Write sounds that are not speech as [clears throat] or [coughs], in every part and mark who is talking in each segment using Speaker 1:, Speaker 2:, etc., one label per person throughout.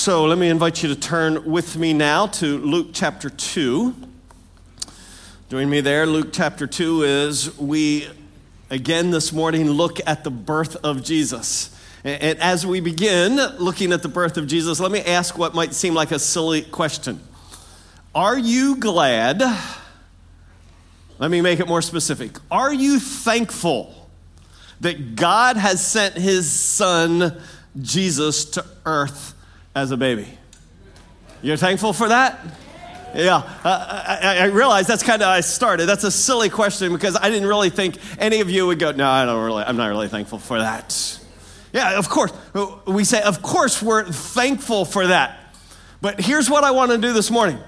Speaker 1: So let me invite you to turn with me now to Luke chapter 2. Join me there. Luke chapter 2 is we again this morning look at the birth of Jesus. And as we begin looking at the birth of Jesus, let me ask what might seem like a silly question. Are you glad? Let me make it more specific. Are you thankful that God has sent his son Jesus to earth as a baby? You're thankful for that? Yeah, uh, I, I, realize that's kind of I started. That's a silly question because I didn't really think any of you would go. No, I don't really. I'm not really thankful for that. Yeah, of course. We say, of course, we're thankful for that. But here's what I want to do this morning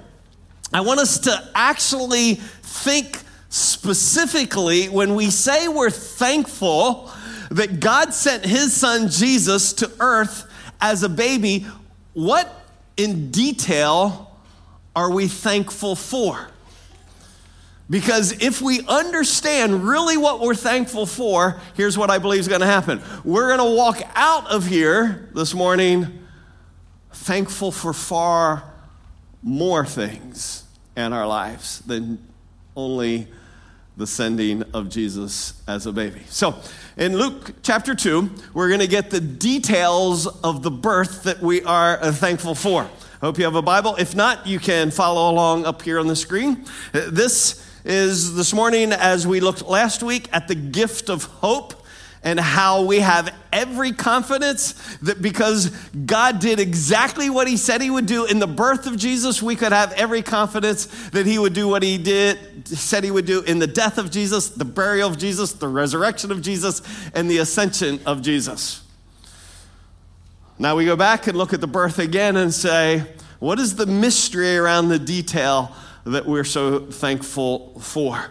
Speaker 1: I want us to actually think specifically when we say we're thankful that God sent his son Jesus to earth as a baby, what in detail are we thankful for? Because if we understand really what we're thankful for, here's what I believe is going to happen. We're going to walk out of here this morning thankful for far more things in our lives than only the sending of Jesus as a baby. So, in Luke chapter 2, we're going to get the details of the birth that we are uh, thankful for. I Hope you have a Bible. If not, you can follow along up here on the screen. Uh, this is this morning as we looked last week at the gift of hope and how we have every confidence that because God did exactly what he said he would do in the birth of Jesus, we could have every confidence that he would do what he did said he would do in the death of Jesus, the burial of Jesus, the resurrection of Jesus, and the ascension of Jesus. Now we go back and look at the birth again and say, what is the mystery around the detail that we're so thankful for.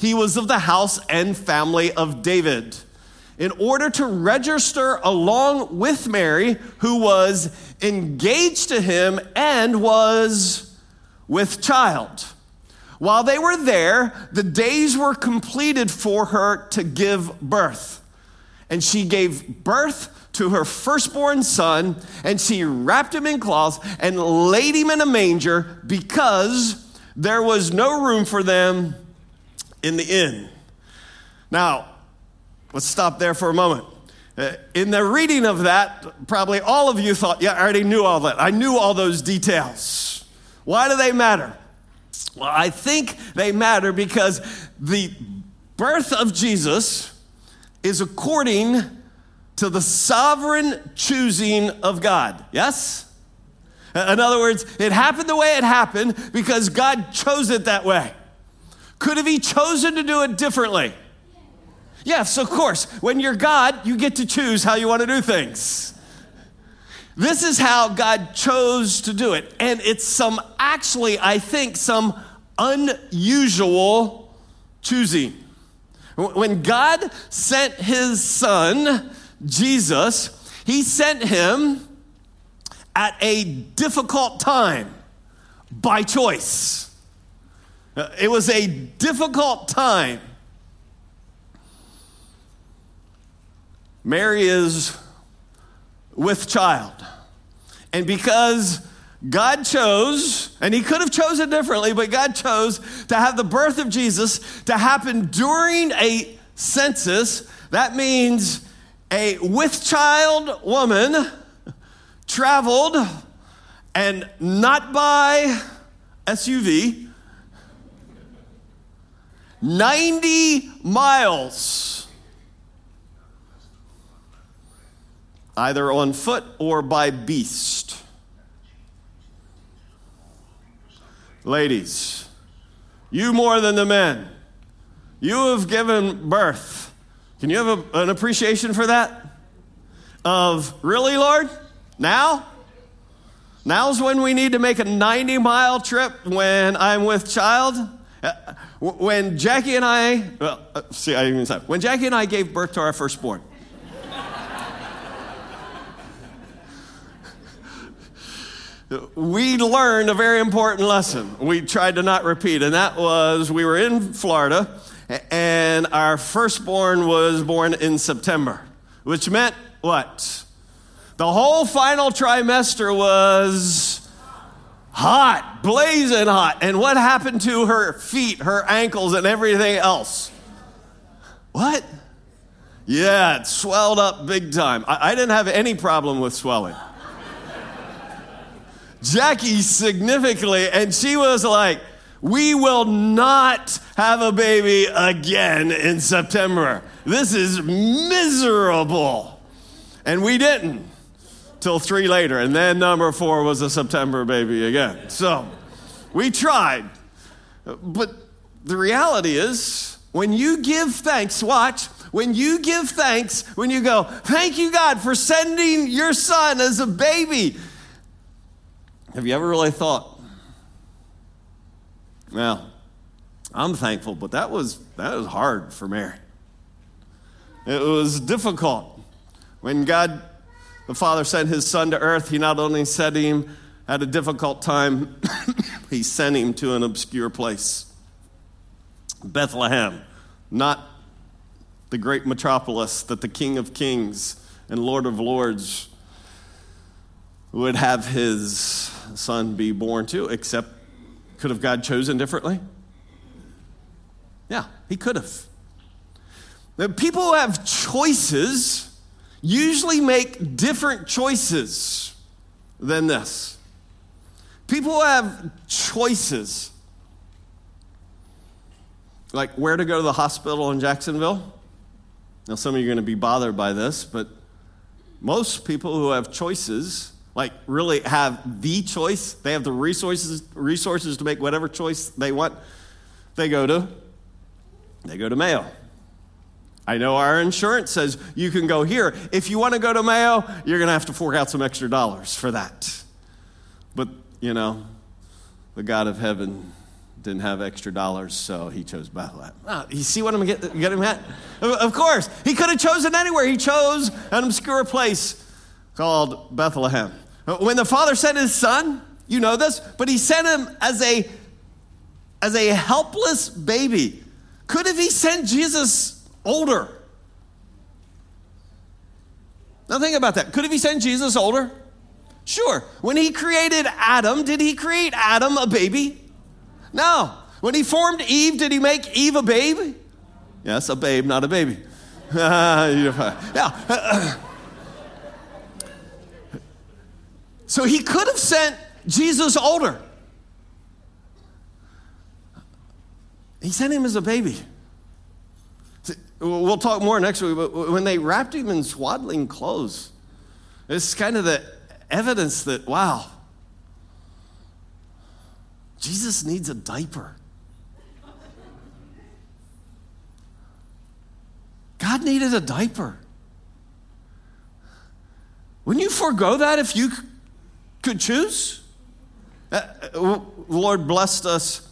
Speaker 1: he was of the house and family of David, in order to register along with Mary, who was engaged to him and was with child. While they were there, the days were completed for her to give birth. And she gave birth to her firstborn son, and she wrapped him in cloths and laid him in a manger because there was no room for them in the inn. Now, let's stop there for a moment. Uh, in the reading of that, probably all of you thought, yeah, I already knew all that. I knew all those details. Why do they matter? Well, I think they matter because the birth of Jesus is according to the sovereign choosing of God. Yes? In other words, it happened the way it happened because God chose it that way. Could have He chosen to do it differently? Yes, of course. When you're God, you get to choose how you want to do things. This is how God chose to do it. And it's some, actually, I think, some unusual choosing. When God sent His Son, Jesus, he sent him at a difficult time by choice. Uh, it was a difficult time. Mary is with child. And because God chose, and He could have chosen differently, but God chose to have the birth of Jesus to happen during a census, that means a with child woman traveled and not by SUV 90 miles either on foot or by beast ladies you more than the men you have given birth can you have a, an appreciation for that? Of, really, Lord? Now? Now's when we need to make a 90 mile trip when I'm with child. Uh, when Jackie and I, well, uh, see, I even said, when Jackie and I gave birth to our firstborn, we learned a very important lesson. We tried to not repeat, and that was we were in Florida, and our firstborn was born in September, which meant what? The whole final trimester was hot, blazing hot. And what happened to her feet, her ankles, and everything else? What? Yeah, it swelled up big time. I, I didn't have any problem with swelling. Jackie significantly, and she was like, We will not have a baby again in September. This is miserable. And we didn't till three later. And then number four was a September baby again. So we tried. But the reality is, when you give thanks, watch, when you give thanks, when you go, Thank you, God, for sending your son as a baby have you ever really thought, well, I'm thankful, but that was, that was hard for Mary. It was difficult. When God, the Father, sent his son to earth, he not only sent him at a difficult time, [coughs] he sent him to an obscure place Bethlehem, not the great metropolis that the King of Kings and Lord of Lords would have his son be born to, except could have God chosen differently? Yeah, he could have. The people have choices usually make different choices than this. People have choices, like where to go to the hospital in Jacksonville. Now, some of you are going to be bothered by this, but most people who have choices like really have the choice. They have the resources resources to make whatever choice they want. They go to they go to Mayo. I know our insurance says you can go here. If you want to go to Mayo, you're going to have to fork out some extra dollars for that. But, you know, the God of heaven didn't have extra dollars, so he chose Bethlehem. Oh, ah, you see what I'm getting at? Of course. He could have chosen anywhere. He chose an obscure place called Bethlehem. When the father sent his son, you know this, but he sent him as a as a helpless baby. Could have he sent Jesus older? Now think about that. Could have he sent Jesus older? Sure. When he created Adam, did he create Adam a baby? No. When he formed Eve, did he make Eve a baby? Yes, a babe, not a baby. [laughs] yeah. So he could have sent Jesus older. He sent him as a baby. We'll talk more next week, but when they wrapped him in swaddling clothes, it's kind of the evidence that, wow, Jesus needs a diaper. God needed a diaper. Wouldn't you forego that if you could choose. Uh, uh Lord blessed us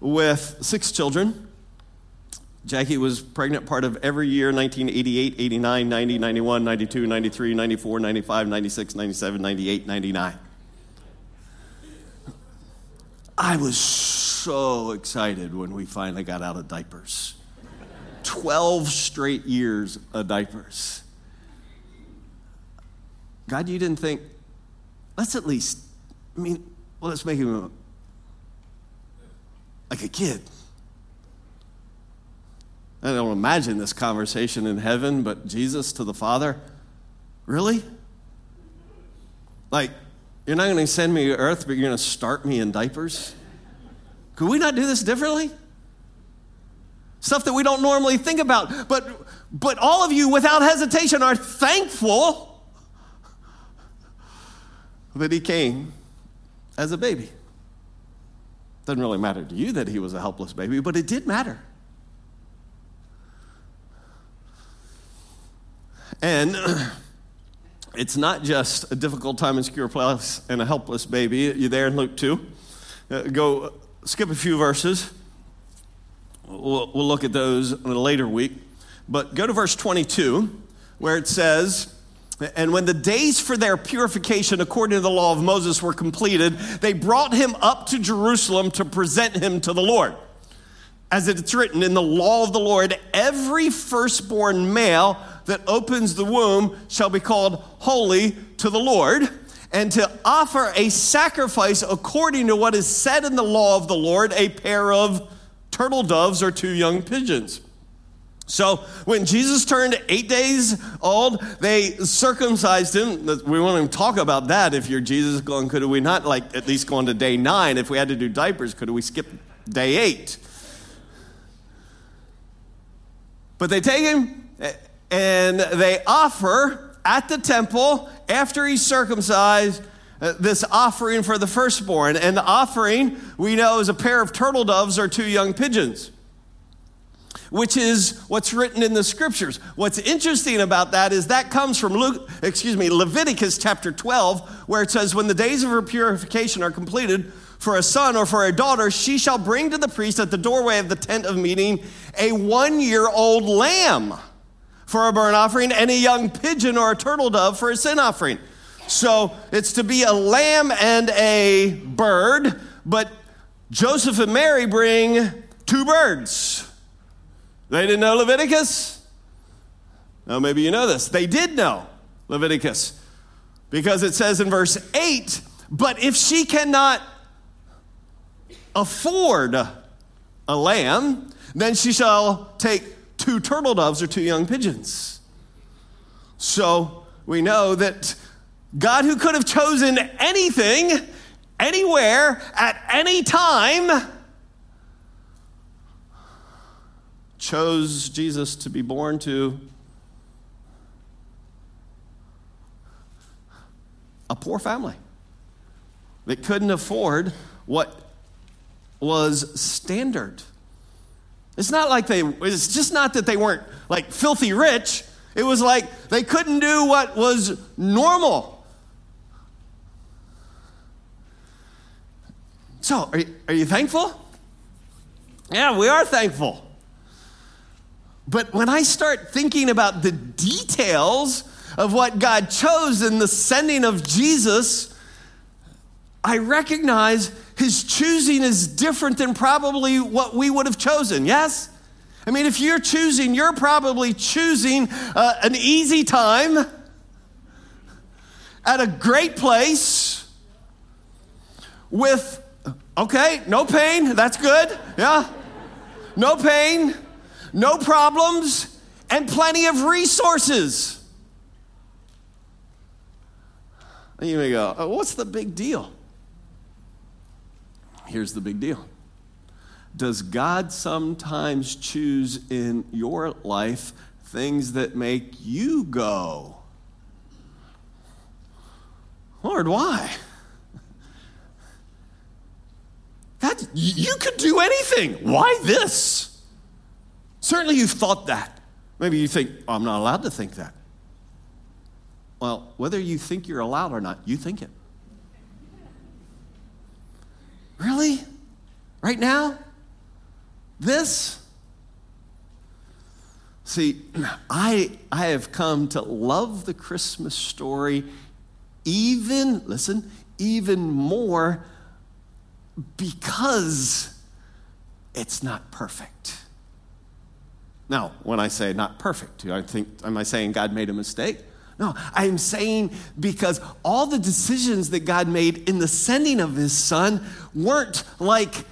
Speaker 1: with six children. Jackie was pregnant part of every year 1988, 89, 90, 91, 92, 93, 94, 95, 96, 97, 98, 99. I was so excited when we finally got out of diapers. 12 straight years of diapers. God, you didn't think let's at least, I mean, well, let's make him a, like a kid. I don't imagine this conversation in heaven, but Jesus to the Father, really? Like, you're not going to send me to earth, but you're going to start me in diapers? Could we not do this differently? Stuff that we don't normally think about. But, but all of you, without hesitation, are thankful that he came as a baby. Doesn't really matter to you that he was a helpless baby, but it did matter. And [clears throat] it's not just a difficult time in secure place and a helpless baby. You there in Luke 2? Uh, go skip a few verses. We'll, we'll look at those in a later week. But go to verse 22, where it says, and when the days for their purification according to the law of Moses were completed, they brought him up to Jerusalem to present him to the Lord. As it's written in the law of the Lord, every firstborn male that opens the womb shall be called holy to the Lord, and to offer a sacrifice according to what is said in the law of the Lord, a pair of turtle doves or two young pigeons. So when Jesus turned eight days old, they circumcised him. We won't even talk about that. If you're Jesus going, could we not like at least go on to day nine? If we had to do diapers, could we skip day eight? But they take him and they offer at the temple after he's circumcised uh, this offering for the firstborn. And the offering we know is a pair of turtle doves or two young pigeons, which is what's written in the scriptures. What's interesting about that is that comes from Luke, excuse me, Leviticus chapter 12, where it says, When the days of her purification are completed, for a son or for a daughter, she shall bring to the priest at the doorway of the tent of meeting a one year old lamb for a burnt offering and a young pigeon or a turtle dove for a sin offering. So it's to be a lamb and a bird, but Joseph and Mary bring two birds. They didn't know Leviticus? Now, maybe you know this. They did know Leviticus because it says in verse 8, but if she cannot afford a lamb, then she shall take two turtle doves or two young pigeons. So we know that God, who could have chosen anything, anywhere, at any time, chose Jesus to be born to a poor family that couldn't afford what was standard. It's not like they, it's just not that they weren't like filthy rich. It was like they couldn't do what was normal. So, are you, are you thankful? Yeah, we are thankful. But when I start thinking about the details of what God chose in the sending of Jesus, I recognize his choosing is different than probably what we would have chosen, yes? I mean, if you're choosing, you're probably choosing uh, an easy time at a great place with, okay, no pain, that's good, yeah? No pain, no problems, and plenty of resources. And you may go, oh, what's the big deal? Here's the big deal Does God sometimes choose in your life things that make you go, Lord, why? That, you could do anything. Why this? Certainly you've thought that. Maybe you think, oh, I'm not allowed to think that. Well, whether you think you're allowed or not, you think it. Really? Right now? This? See, I, I have come to love the Christmas story even, listen, even more because it's not perfect. Now, when I say not perfect, do I think, am I saying God made a mistake? No, I'm saying because all the decisions that God made in the sending of his son weren't like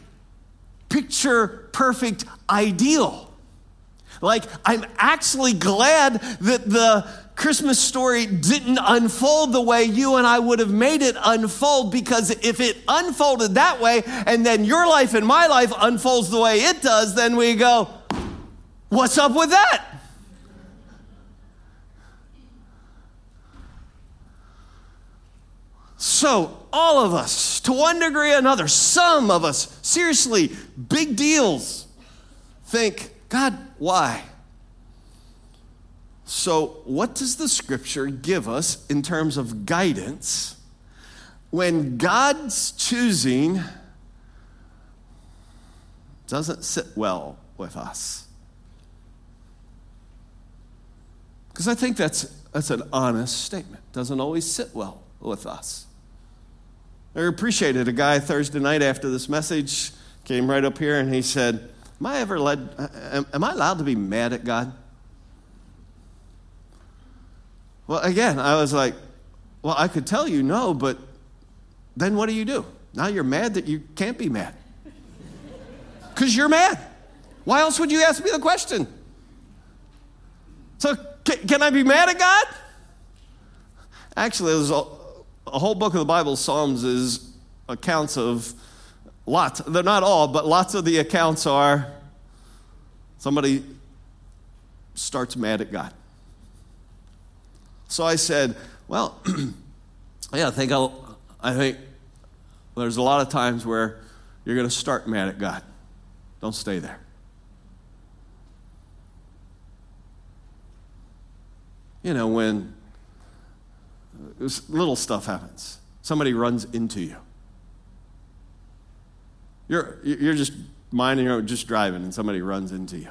Speaker 1: picture perfect ideal. Like, I'm actually glad that the Christmas story didn't unfold the way you and I would have made it unfold because if it unfolded that way and then your life and my life unfolds the way it does, then we go, What's up with that? So, all of us, to one degree or another, some of us, seriously, big deals, think, God, why? So, what does the scripture give us in terms of guidance when God's choosing doesn't sit well with us? Because I think that's, that's an honest statement. Doesn't always sit well with us. I appreciated a guy Thursday night after this message came right up here and he said, Am I ever led, uh, am, am I allowed to be mad at God? Well, again, I was like, Well, I could tell you no, but then what do you do? Now you're mad that you can't be mad. [laughs] Because you're mad. Why else would you ask me the question? So, can, can I be mad at God? Actually, there's a, a whole book of the Bible, Psalms, is accounts of lots. They're not all, but lots of the accounts are somebody starts mad at God. So I said, well, [clears throat] yeah, I think I'll, I think there's a lot of times where you're going to start mad at God. Don't stay there. You know, when little stuff happens, somebody runs into you. You're, you're just minding your own, just driving, and somebody runs into you.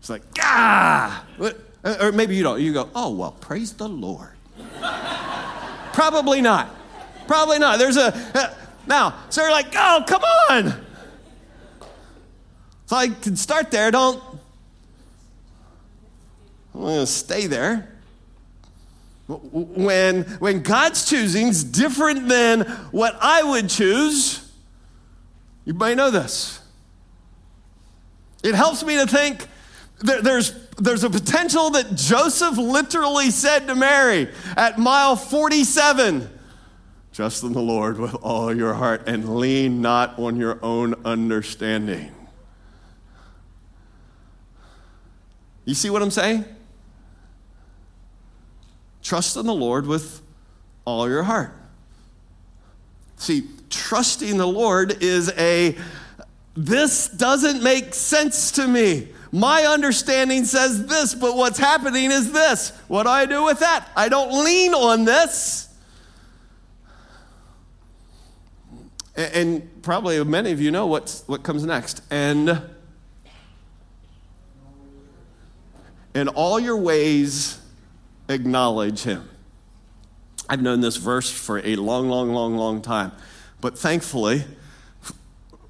Speaker 1: It's like, ah! Or maybe you don't. You go, oh, well, praise the Lord. [laughs] Probably not. Probably not. There's a, uh, now, so you're like, oh, come on. So I can start there. Don't, I'm going to stay there. When, when God's choosing is different than what I would choose, you may know this. It helps me to think there, there's, there's a potential that Joseph literally said to Mary at mile 47 Trust in the Lord with all your heart and lean not on your own understanding. You see what I'm saying? Trust in the Lord with all your heart. See, trusting the Lord is a this doesn't make sense to me. My understanding says this, but what's happening is this. What do I do with that? I don't lean on this. And probably many of you know what's, what comes next. And in all your ways, acknowledge him. I've known this verse for a long, long, long, long time. But thankfully,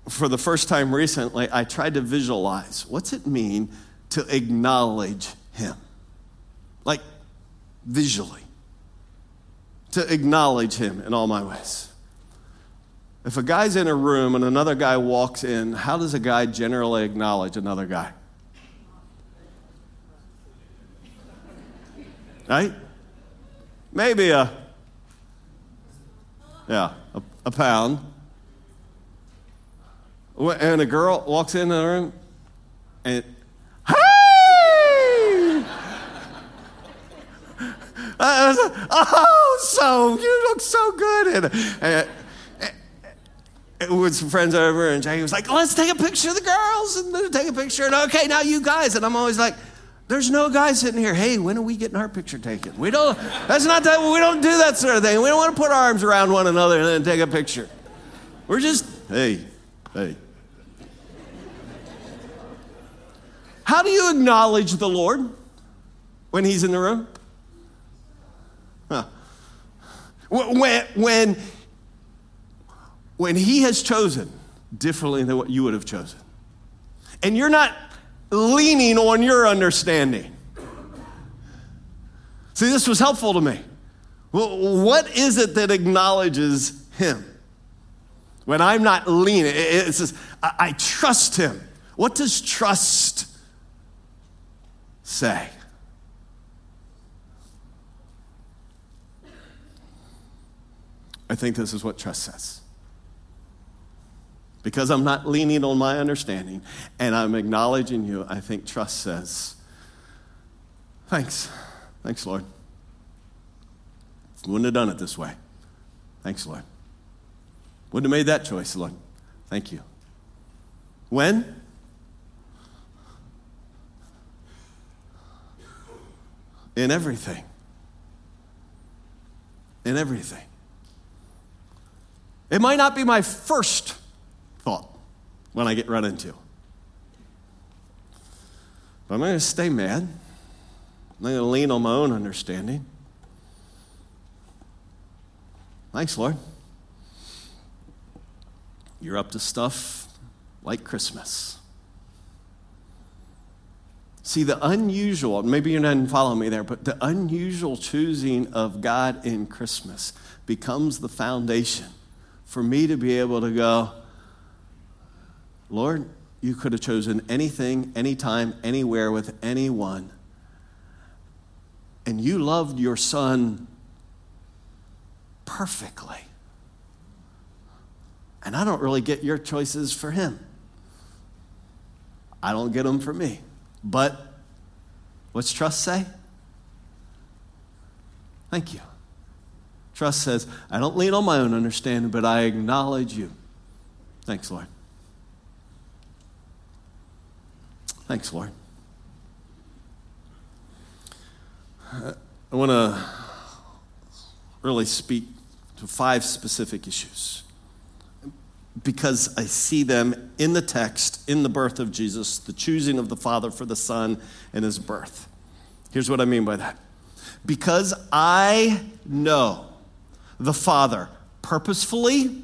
Speaker 1: for the first time recently, I tried to visualize what's it mean to acknowledge him? Like visually. To acknowledge him in all my ways. If a guy's in a room and another guy walks in, how does a guy generally acknowledge another guy? Right? Maybe a, yeah, a, a pound. And a girl walks in the room and, hey! [laughs] oh, so, you look so good. And, and, with some friends over, and Jackie was like, let's take a picture of the girls and take a picture. And okay, now you guys. And I'm always like, there's no guy sitting here, hey, when are we getting our picture taken? We don't, that's not that, we don't do that sort of thing. We don't want to put our arms around one another and then take a picture. We're just, hey, hey. How do you acknowledge the Lord when He's in the room? Huh. When, when, when He has chosen differently than what you would have chosen, and you're not leaning on your understanding. See, this was helpful to me. What is it that acknowledges Him? When I'm not leaning, it says, I trust Him. What does trust say? I think this is what trust says. Because I'm not leaning on my understanding and I'm acknowledging you, I think trust says, Thanks. Thanks, Lord. Wouldn't have done it this way. Thanks, Lord. Wouldn't have made that choice, Lord. Thank you. When? in everything. In everything. It might not be my first thought when I get run into. But I'm going to stay mad. I'm not going to lean on my own understanding. Thanks, Lord. You're up to stuff like Christmas. See, the unusual, maybe you didn't follow me there, but the unusual choosing of God in Christmas becomes the foundation for me to be able to go, Lord, you could have chosen anything, anytime, anywhere with anyone. And you loved your son perfectly. And I don't really get your choices for him. I don't get them for me. But what's trust say? Thank you. Trust says, I don't lean on my own understanding, but I acknowledge you. Thanks, Lord. Thanks, Lord. I want to really speak to five specific issues because I see them in the text, in the birth of Jesus, the choosing of the Father for the Son, and his birth. Here's what I mean by that. Because I know the Father purposefully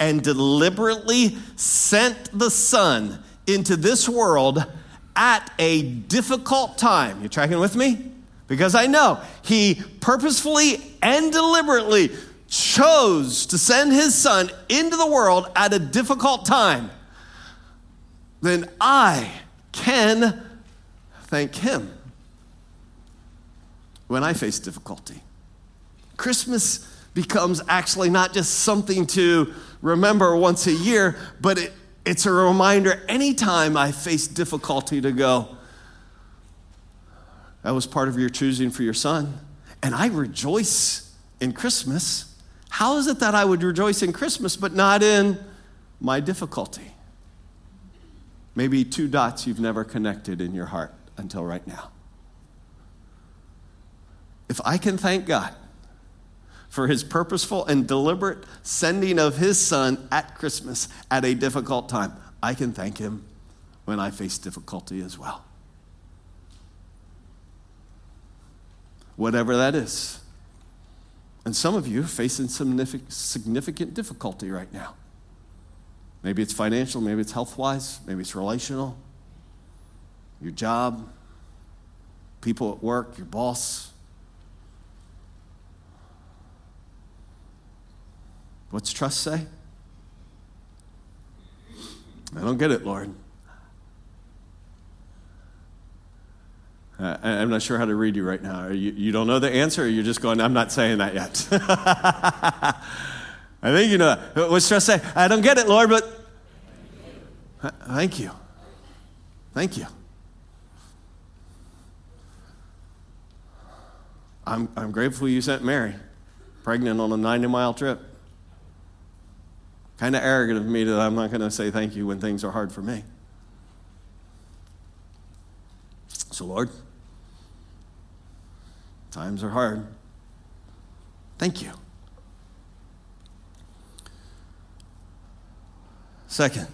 Speaker 1: and deliberately sent the Son into this world at a difficult time. You tracking with me? Because I know he purposefully and deliberately chose to send his son into the world at a difficult time, then I can thank him when I face difficulty. Christmas becomes actually not just something to remember once a year, but it, it's a reminder anytime I face difficulty to go, that was part of your choosing for your son. And I rejoice in Christmas how is it that I would rejoice in Christmas but not in my difficulty? Maybe two dots you've never connected in your heart until right now. If I can thank God for his purposeful and deliberate sending of his son at Christmas at a difficult time, I can thank him when I face difficulty as well. Whatever that is. And some of you facing significant difficulty right now. Maybe it's financial, maybe it's health wise, maybe it's relational, your job, people at work, your boss. What's trust say? I don't get it, Lord. I'm not sure how to read you right now. You, you don't know the answer, or you're just going, I'm not saying that yet. [laughs] I think you know. What's trust say? I don't get it, Lord, but thank you. Thank you. I'm, I'm grateful you sent Mary, pregnant on a 90 mile trip. Kind of arrogant of me that I'm not going to say thank you when things are hard for me. So, Lord, Times are hard. Thank you. Second,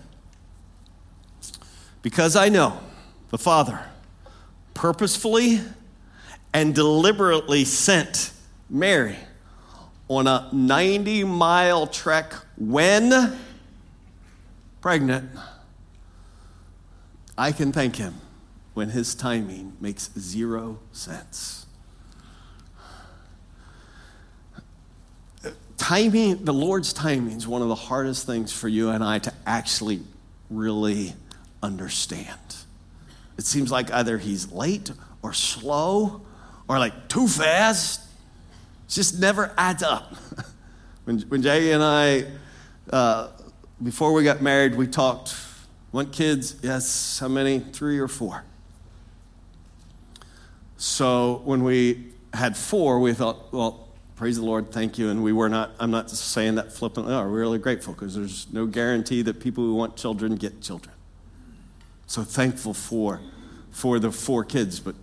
Speaker 1: because I know the Father purposefully and deliberately sent Mary on a 90 mile trek when pregnant, I can thank him when his timing makes zero sense. timing, the Lord's timing is one of the hardest things for you and I to actually really understand. It seems like either he's late or slow or like too fast. It just never adds up. [laughs] when, when Jay and I, uh, before we got married, we talked. Want kids? Yes. How many? Three or four. So when we had four, we thought, well, praise the Lord, thank you. And we were not, I'm not saying that flippantly, oh, we're really grateful because there's no guarantee that people who want children get children. So thankful for, for the four kids, but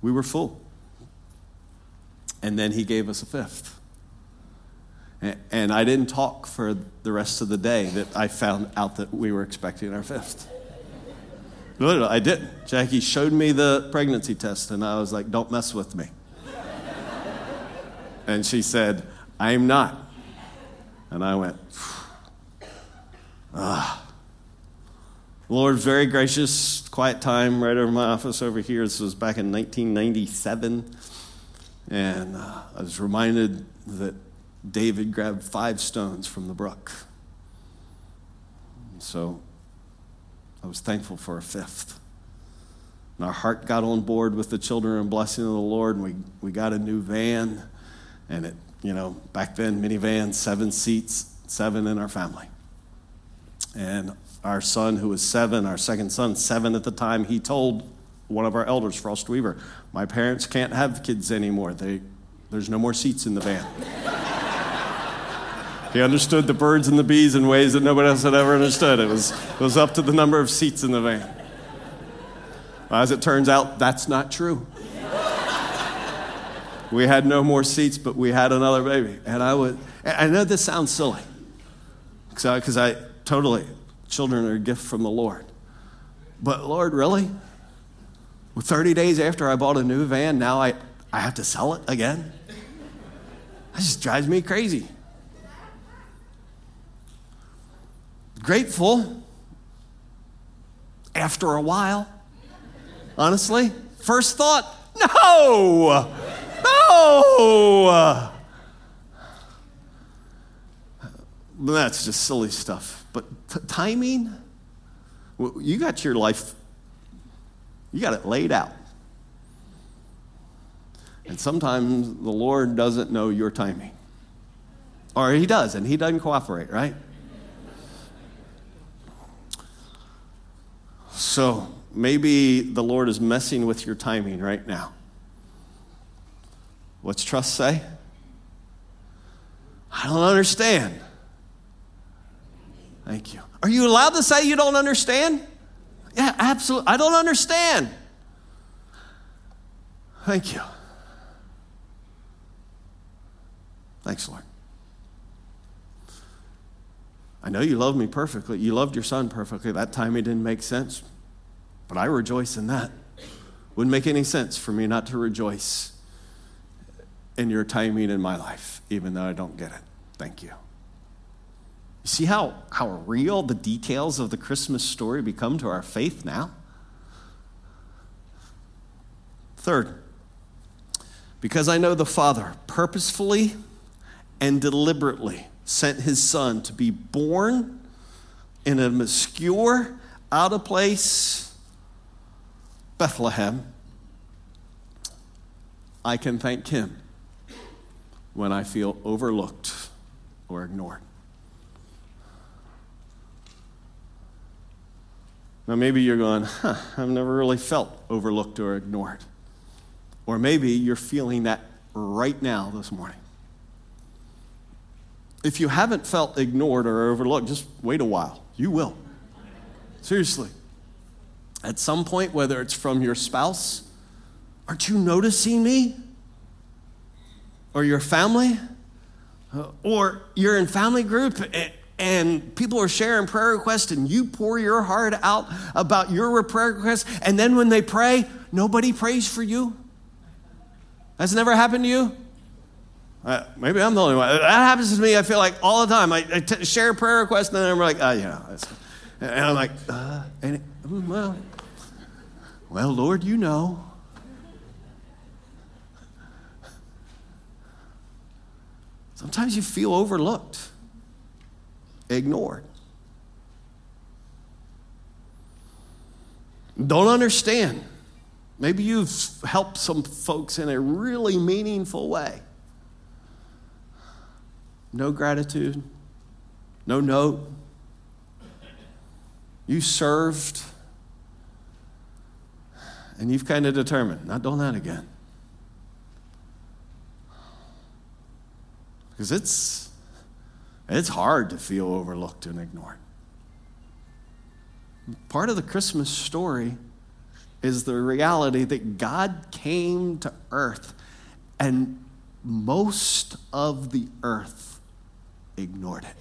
Speaker 1: We were full. And then he gave us a fifth. And I didn't talk for the rest of the day that I found out that we were expecting our fifth. No, I didn't. Jackie showed me the pregnancy test, and I was like, don't mess with me. [laughs] and she said, I'm not. And I went, ah. Lord, very gracious, quiet time right over my office over here. This was back in 1997. And uh, I was reminded that David grabbed five stones from the brook. So I was thankful for a fifth. And our heart got on board with the children and blessing of the Lord, and we, we got a new van. And it, you know, back then, minivan, seven seats, seven in our family. And our son, who was seven, our second son, seven at the time, he told one of our elders, Frost Weaver, My parents can't have kids anymore. They, there's no more seats in the van. He understood the birds and the bees in ways that nobody else had ever understood. It was, it was up to the number of seats in the van. As it turns out, that's not true. We had no more seats, but we had another baby. And I would, I know this sounds silly, because I, I totally, children are a gift from the Lord. But Lord, really? Well, 30 days after I bought a new van, now I, I have to sell it again? That just drives me crazy. Grateful after a while, honestly. First thought, no, no. That's just silly stuff. But t- timing, you got your life you got it laid out. And sometimes the Lord doesn't know your timing. Or he does, and he doesn't cooperate, right? So maybe the Lord is messing with your timing right now. What's trust say? I don't understand. Thank you. Are you allowed to say you don't understand? Yeah, absolutely. I don't understand. Thank you. Thanks, Lord. I know you love me perfectly. You loved your son perfectly. That time it didn't make sense, but I rejoice in that. Wouldn't make any sense for me not to rejoice in your timing in my life, even though I don't get it. Thank you. you. See how, how real the details of the Christmas story become to our faith now? Third, because I know the Father purposefully and deliberately sent his Son to be born in an obscure, out of place Bethlehem, I can thank him when I feel overlooked or ignored. Now, maybe you're going, huh, I've never really felt overlooked or ignored. Or maybe you're feeling that right now this morning. If you haven't felt ignored or overlooked, just wait a while. You will. Seriously. At some point, whether it's from your spouse, aren't you noticing me? Or your family? Uh, or you're in family group and people are sharing prayer requests and you pour your heart out about your prayer requests and then when they pray nobody prays for you that's never happened to you uh, maybe i'm the only one that happens to me i feel like all the time I, I t- share a prayer request and then i'm like oh yeah and i'm like uh, and it, well well lord you know sometimes you feel overlooked ignored. Don't understand. Maybe you've helped some folks in a really meaningful way. No gratitude, no note. You served, and you've kind of determined, not doing that again. Because it's it's hard to feel overlooked and ignored. Part of the Christmas story is the reality that God came to earth and most of the earth ignored it.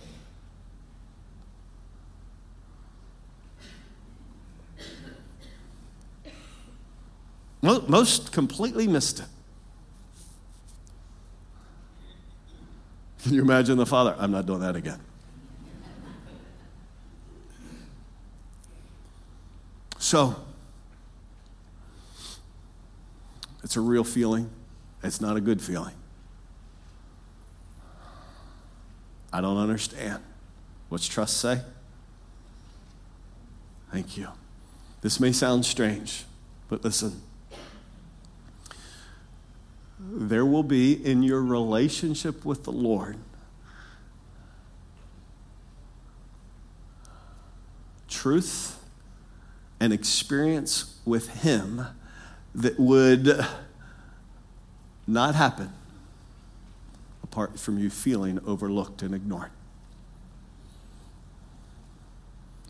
Speaker 1: Most completely missed it. Can you imagine the father? I'm not doing that again. So, it's a real feeling. It's not a good feeling. I don't understand. What's trust say? Thank you. This may sound strange, but listen there will be in your relationship with the Lord truth and experience with Him that would not happen apart from you feeling overlooked and ignored.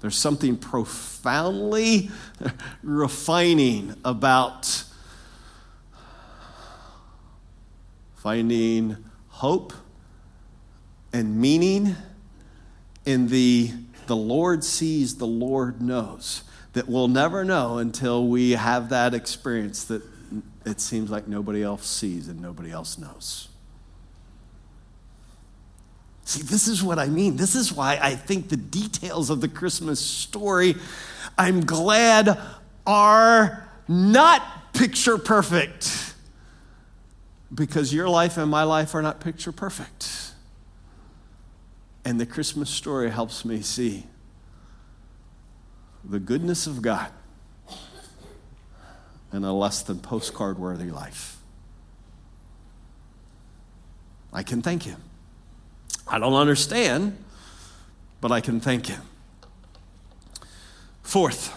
Speaker 1: There's something profoundly [laughs] refining about finding hope and meaning in the the Lord sees, the Lord knows that we'll never know until we have that experience that it seems like nobody else sees and nobody else knows. See, this is what I mean. This is why I think the details of the Christmas story, I'm glad, are not picture perfect because your life and my life are not picture perfect. And the Christmas story helps me see the goodness of God in a less than postcard worthy life. I can thank Him. I don't understand, but I can thank Him. Fourth,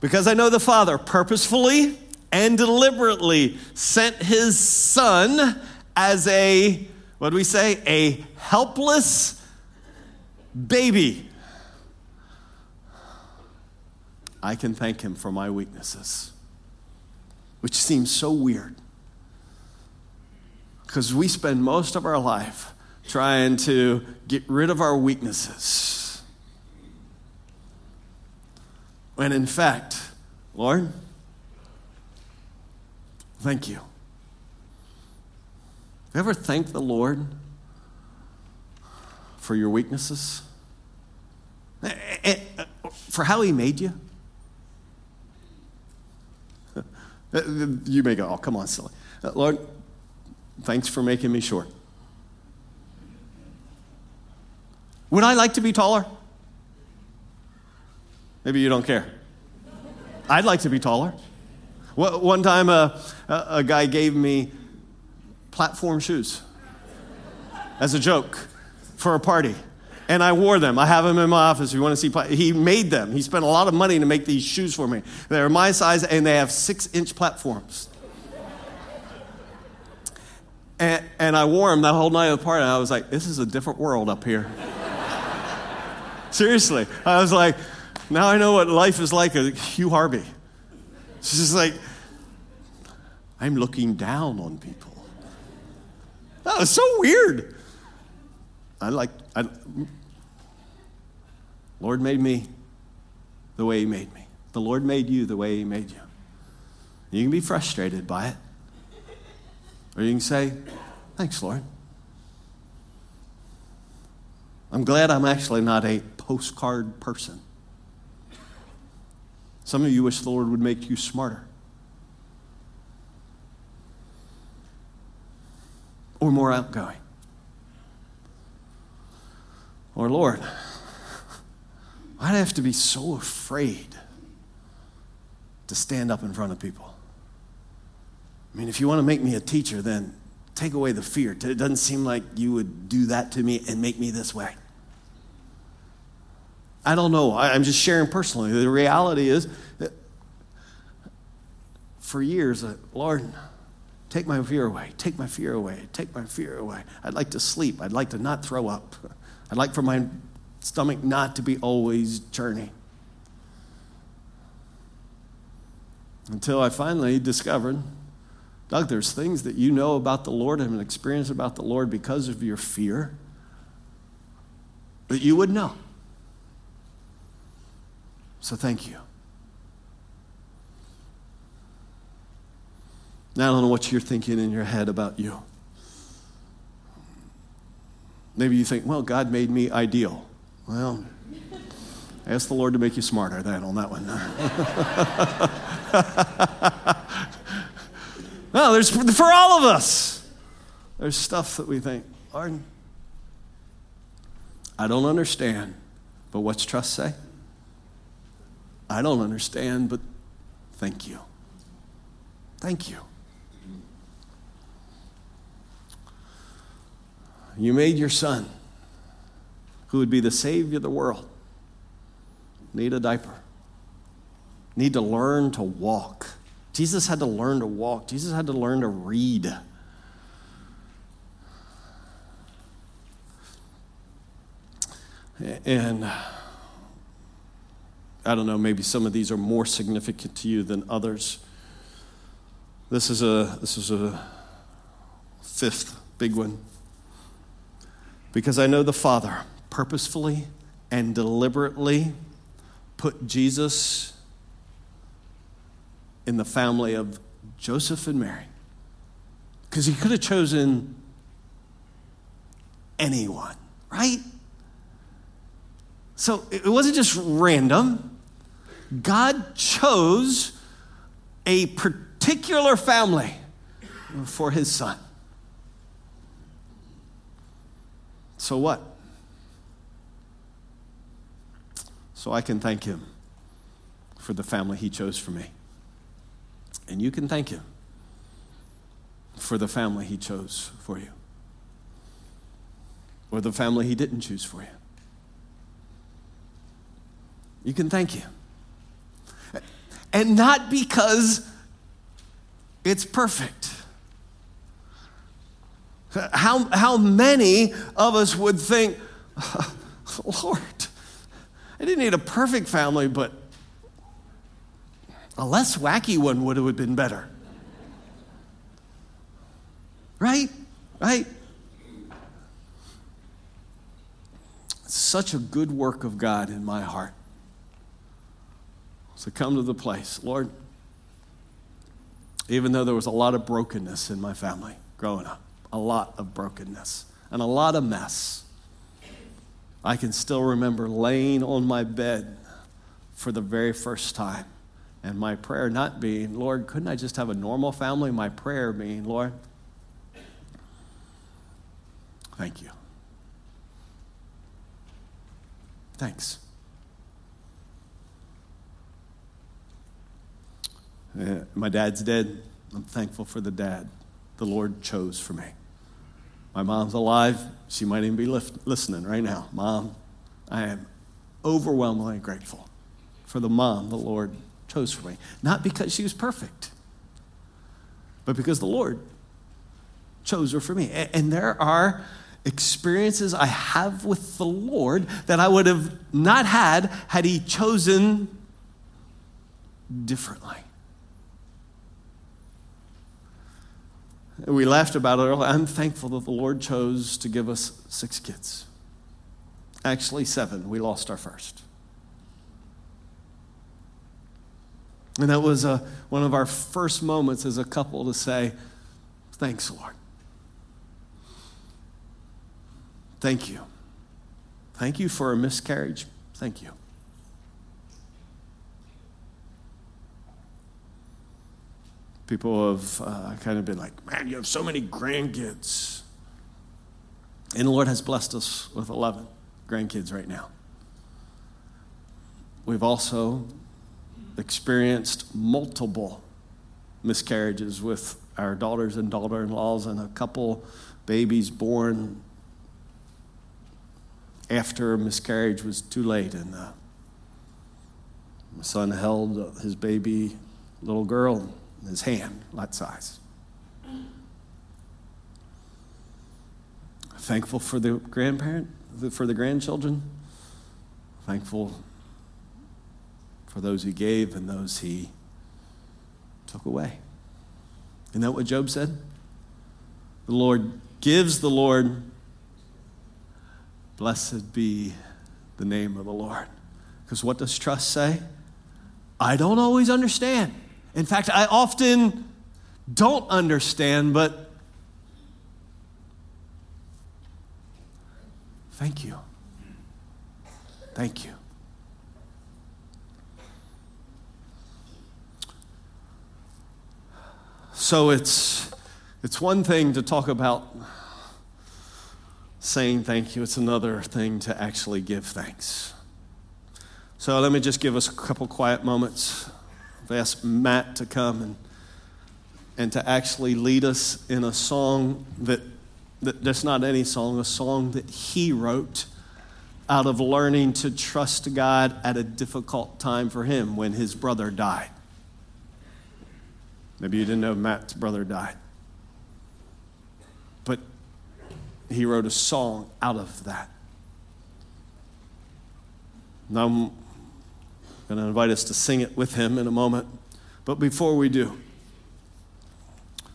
Speaker 1: because I know the Father purposefully and deliberately sent his son as a, what do we say, a helpless baby. I can thank him for my weaknesses, which seems so weird. Because we spend most of our life trying to get rid of our weaknesses. When in fact, Lord, Thank you. Have you ever thanked the Lord for your weaknesses? Eh, eh, eh, for how He made you? [laughs] You may go, oh, come on, silly. Lord, thanks for making me short. Would I like to be taller? Maybe you don't care. I'd like to be taller. One time, uh, a, a guy gave me platform shoes as a joke for a party. And I wore them. I have them in my office. If you want to see, he made them. He spent a lot of money to make these shoes for me. They're my size and they have six inch platforms. And, and I wore them that whole night of the party. I was like, this is a different world up here. Seriously. I was like, now I know what life is like Hugh Harvey. It's just like, I'm looking down on people. That was so weird. I like, I, Lord made me the way He made me. The Lord made you the way He made you. You can be frustrated by it, or you can say, Thanks, Lord. I'm glad I'm actually not a postcard person. Some of you wish the Lord would make you smarter or more outgoing. Or, Lord, I'd I have to be so afraid to stand up in front of people. I mean, if you want to make me a teacher, then take away the fear. It doesn't seem like you would do that to me and make me this way. I don't know. I, am just sharing personally. The reality is that for years, uh, Lord, take my fear away, take my fear away, take my fear away. I'd like to sleep. I'd like to not throw up. I'd like for my stomach not to be always churning. Until I finally discovered, Doug, there's things that you know about the Lord and experience about the Lord because of your fear that you would know. So thank you. Now, I don't know what you're thinking in your head about you. Maybe you think, well, God made me ideal. Well, ask the Lord to make you smarter then on that one. [laughs] no, there's for all of us. There's stuff that we think, Lord, I don't understand. But what's trust say? I don't understand, but thank you. Thank you. You made your son, who would be the Savior of the world, need a diaper, need to learn to walk. Jesus had to learn to walk, Jesus had to learn to read. And I don't know, maybe some of these are more significant to you than others. This is a, this is a fifth big one. Because I know the Father purposefully and deliberately put Jesus in the family of Joseph and Mary. Because he could have chosen anyone, right? So it wasn't just random. God chose a particular family for his son. So what? So I can thank him for the family he chose for me. And you can thank him for the family he chose for you, or the family he didn't choose for you. You can thank him. And not because it's perfect. How, how many of us would think, [laughs] Lord, I didn't need a perfect family, but a less wacky one would have been better. Right? Right? Such a good work of God in my heart. So come to the place, Lord, even though there was a lot of brokenness in my family growing up a lot of brokenness and a lot of mess. I can still remember laying on my bed for the very first time. And my prayer not being, Lord, couldn't I just have a normal family? My prayer being, Lord, thank you. Thanks. Uh, my dad's dead. I'm thankful for the dad the Lord chose for me. My mom's alive. She might even be listening right now. Mom, I am overwhelmingly grateful for the mom the Lord chose for me. Not because she was perfect, but because the Lord chose her for me. And there are experiences I have with the Lord that I would have not had had He chosen differently. We laughed about it earlier. I'm thankful that the Lord chose to give us six kids. Actually, seven. We lost our first. And that was a, uh, one of our first moments as a couple to say, Thanks, Lord. Thank you. Thank you for a miscarriage. Thank you. People have uh, kind of been like, man, you have so many grandkids. And the Lord has blessed us with 11 grandkids right now. We've also experienced multiple miscarriages with our daughters and daughter in laws, and a couple babies born after a miscarriage was too late. And uh, my son held his baby little girl his hand, that size. Thankful for the grandparent, for the grandchildren. Thankful for those he gave and those he took away. Isn't that what Job said? The Lord gives the Lord. Blessed be the name of the Lord. Because what does trust say? I don't always understand. In fact, I often don't understand, but thank you. Thank you. So it's, it's one thing to talk about saying thank you, it's another thing to actually give thanks. So let me just give us a couple quiet moments. I've asked Matt to come and, and to actually lead us in a song that, that that's not any song, a song that he wrote out of learning to trust God at a difficult time for him when his brother died. Maybe you didn't know Matt's brother died. But he wrote a song out of that. Now going to invite us to sing it with him in a moment. But before we do,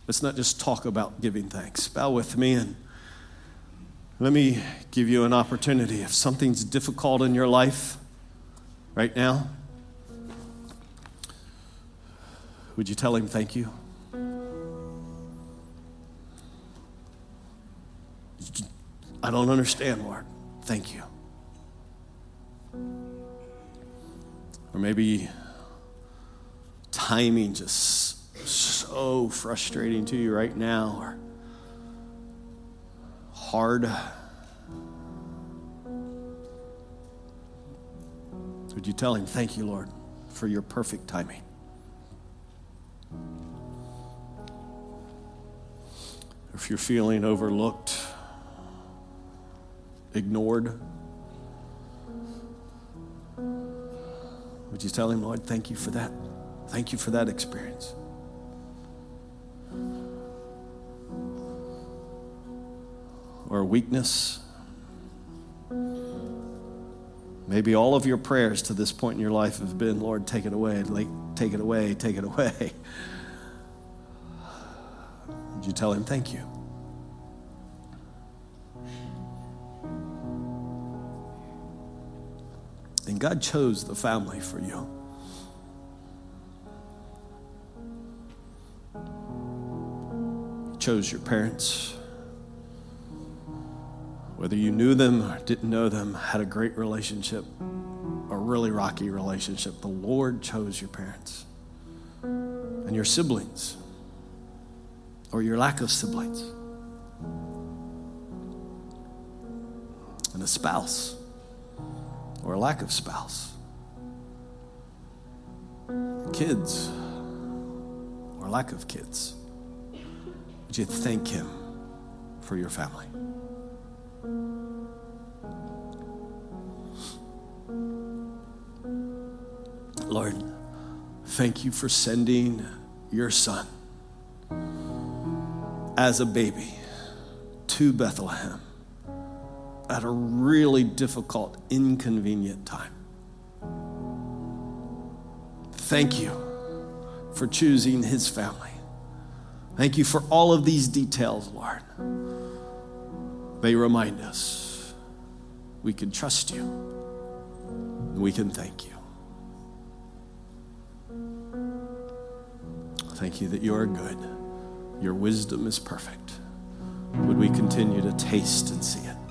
Speaker 1: let's not just talk about giving thanks. Bow with me and let me give you an opportunity. If something's difficult in your life right now, Would you tell him thank you? I don't understand, Lord. Thank you. Or maybe timing just so frustrating to you right now or hard. Would you tell him, Thank you, Lord, for your perfect timing? if you're feeling overlooked, ignored, would you tell him, Lord, thank you for that? Thank you for that experience. Or weakness. Maybe all of your prayers to this point in your life have been, Lord, take it away, take it away, take it away. [laughs] Would you tell him thank you? And God chose the family for you. He chose your parents. Whether you knew them or didn't know them, had a great relationship, a really rocky relationship, the Lord chose your parents and your siblings or your lack of siblings, and a spouse or lack of spouse, kids or lack of kids. Would you thank Him for your family? Lord, thank you for sending your son as a baby to Bethlehem at a really difficult, inconvenient time. Thank you for choosing his family. Thank you for all of these details, Lord. They remind us we can trust you and we can thank you. Thank you that you are good. Your wisdom is perfect. Would we continue to taste and see it?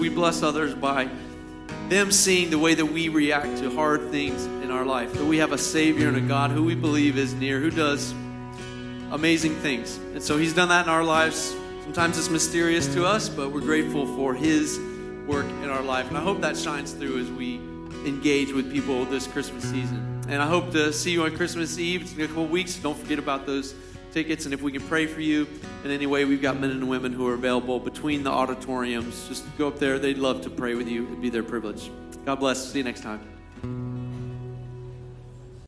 Speaker 2: We bless others by them seeing the way that we react to hard things in our life. That we have a Savior and a God who we believe is near, who does amazing things. And so He's done that in our lives. Sometimes it's mysterious to us, but we're grateful for His work in our life. And I hope that shines through as we engage with people this Christmas season. And I hope to see you on Christmas Eve. It's in a couple weeks. Don't forget about those tickets. And if we can pray for you in any way, we've got men and women who are available between the auditoriums. Just go up there. They'd love to pray with you. It'd be their privilege. God bless. See you next time.